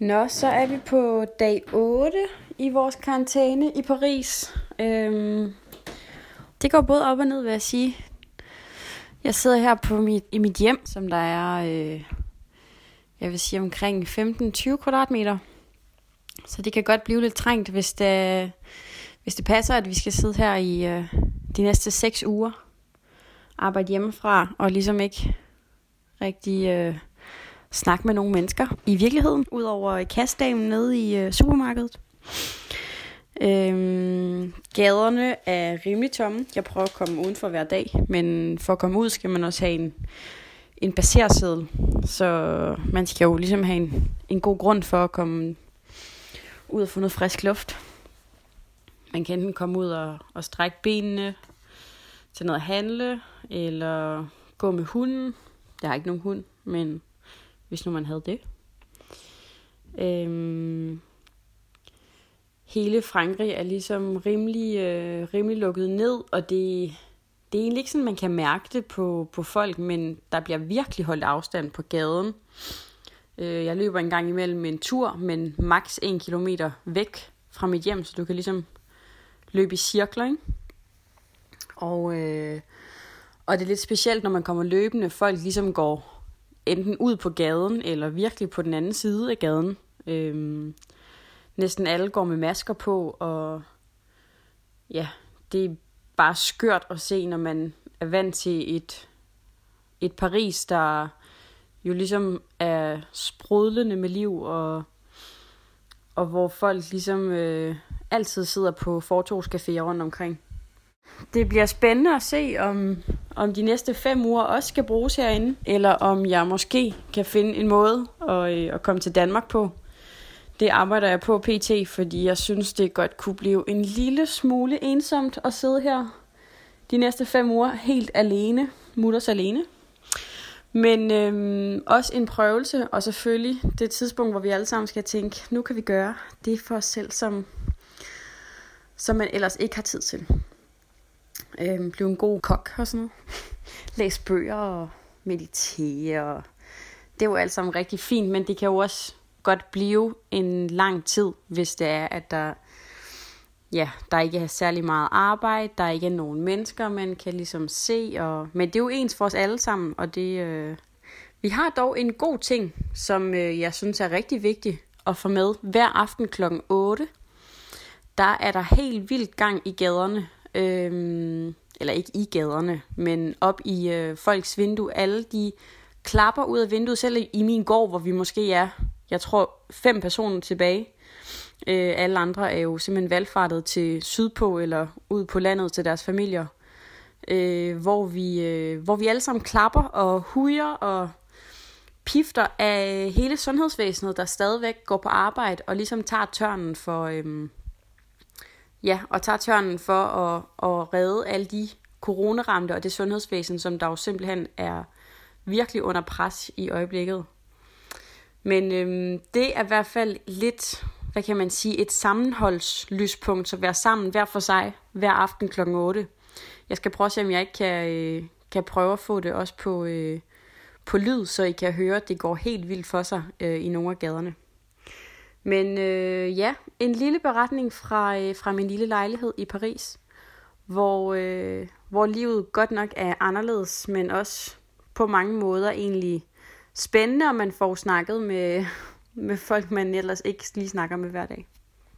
Nå, så er vi på dag 8 i vores karantæne i Paris. Øhm, det går både op og ned, vil jeg sige. Jeg sidder her på mit, i mit hjem, som der er, øh, jeg vil sige, omkring 15-20 kvadratmeter. Så det kan godt blive lidt trængt, hvis det, hvis det passer, at vi skal sidde her i øh, de næste 6 uger. Arbejde hjemmefra og ligesom ikke rigtig... Øh, snakke med nogle mennesker i virkeligheden, udover kastdamen nede i øh, supermarkedet. Øhm, gaderne er rimelig tomme. Jeg prøver at komme udenfor hver dag, men for at komme ud skal man også have en, en baserseddel. Så man skal jo ligesom have en, en god grund for at komme ud og få noget frisk luft. Man kan enten komme ud og, og strække benene til noget at handle, eller gå med hunden. Jeg har ikke nogen hund, men hvis nu man havde det. Øhm, hele Frankrig er ligesom rimelig, øh, rimelig lukket ned, og det, det er egentlig ikke sådan, man kan mærke det på, på folk, men der bliver virkelig holdt afstand på gaden. Øh, jeg løber en gang imellem en tur, men maks 1 kilometer væk fra mit hjem, så du kan ligesom løbe i cirkler, ikke? Og, øh, og det er lidt specielt, når man kommer løbende, folk ligesom går enten ud på gaden, eller virkelig på den anden side af gaden. Øhm, næsten alle går med masker på, og ja, det er bare skørt at se, når man er vant til et, et Paris, der jo ligesom er sprudlende med liv, og, og hvor folk ligesom øh, altid sidder på fortogscaféer rundt omkring. Det bliver spændende at se, om, om de næste fem uger også skal bruges herinde, eller om jeg måske kan finde en måde at, øh, at komme til Danmark på. Det arbejder jeg på pt, fordi jeg synes, det godt kunne blive en lille smule ensomt at sidde her de næste fem uger helt alene, mutters alene. Men øhm, også en prøvelse, og selvfølgelig det tidspunkt, hvor vi alle sammen skal tænke, nu kan vi gøre det for os selv, som, som man ellers ikke har tid til. Øhm, blive en god kok og sådan noget. Læse bøger og meditere. Og det er jo alt sammen rigtig fint, men det kan jo også godt blive en lang tid, hvis det er, at der, ja, der ikke er særlig meget arbejde, der ikke er nogen mennesker, man kan ligesom se. Og, men det er jo ens for os alle sammen, og det, øh, vi har dog en god ting, som øh, jeg synes er rigtig vigtig at få med hver aften kl. 8. Der er der helt vildt gang i gaderne. Øhm, eller ikke i gaderne, men op i øh, folks vindue. Alle de klapper ud af vinduet, selv i min gård, hvor vi måske er, jeg tror, fem personer tilbage. Øh, alle andre er jo simpelthen valgfartet til sydpå eller ud på landet til deres familier. Øh, hvor, vi, øh, hvor vi alle sammen klapper og hujer og pifter af hele sundhedsvæsenet, der stadigvæk går på arbejde og ligesom tager tørnen for, øhm, ja, og tager tørnen for at, at redde alle de coronaramte og det sundhedsvæsen, som der jo simpelthen er virkelig under pres i øjeblikket. Men øhm, det er i hvert fald lidt, hvad kan man sige, et sammenholdslyspunkt, så være sammen hver for sig hver aften kl. 8. Jeg skal prøve at se, om jeg ikke kan, øh, kan prøve at få det også på, øh, på lyd, så I kan høre, at det går helt vildt for sig øh, i nogle af gaderne. Men øh, ja, en lille beretning fra, øh, fra min lille lejlighed i Paris, hvor, øh, hvor livet godt nok er anderledes, men også på mange måder egentlig spændende, og man får snakket med, med folk, man ellers ikke lige snakker med hver dag.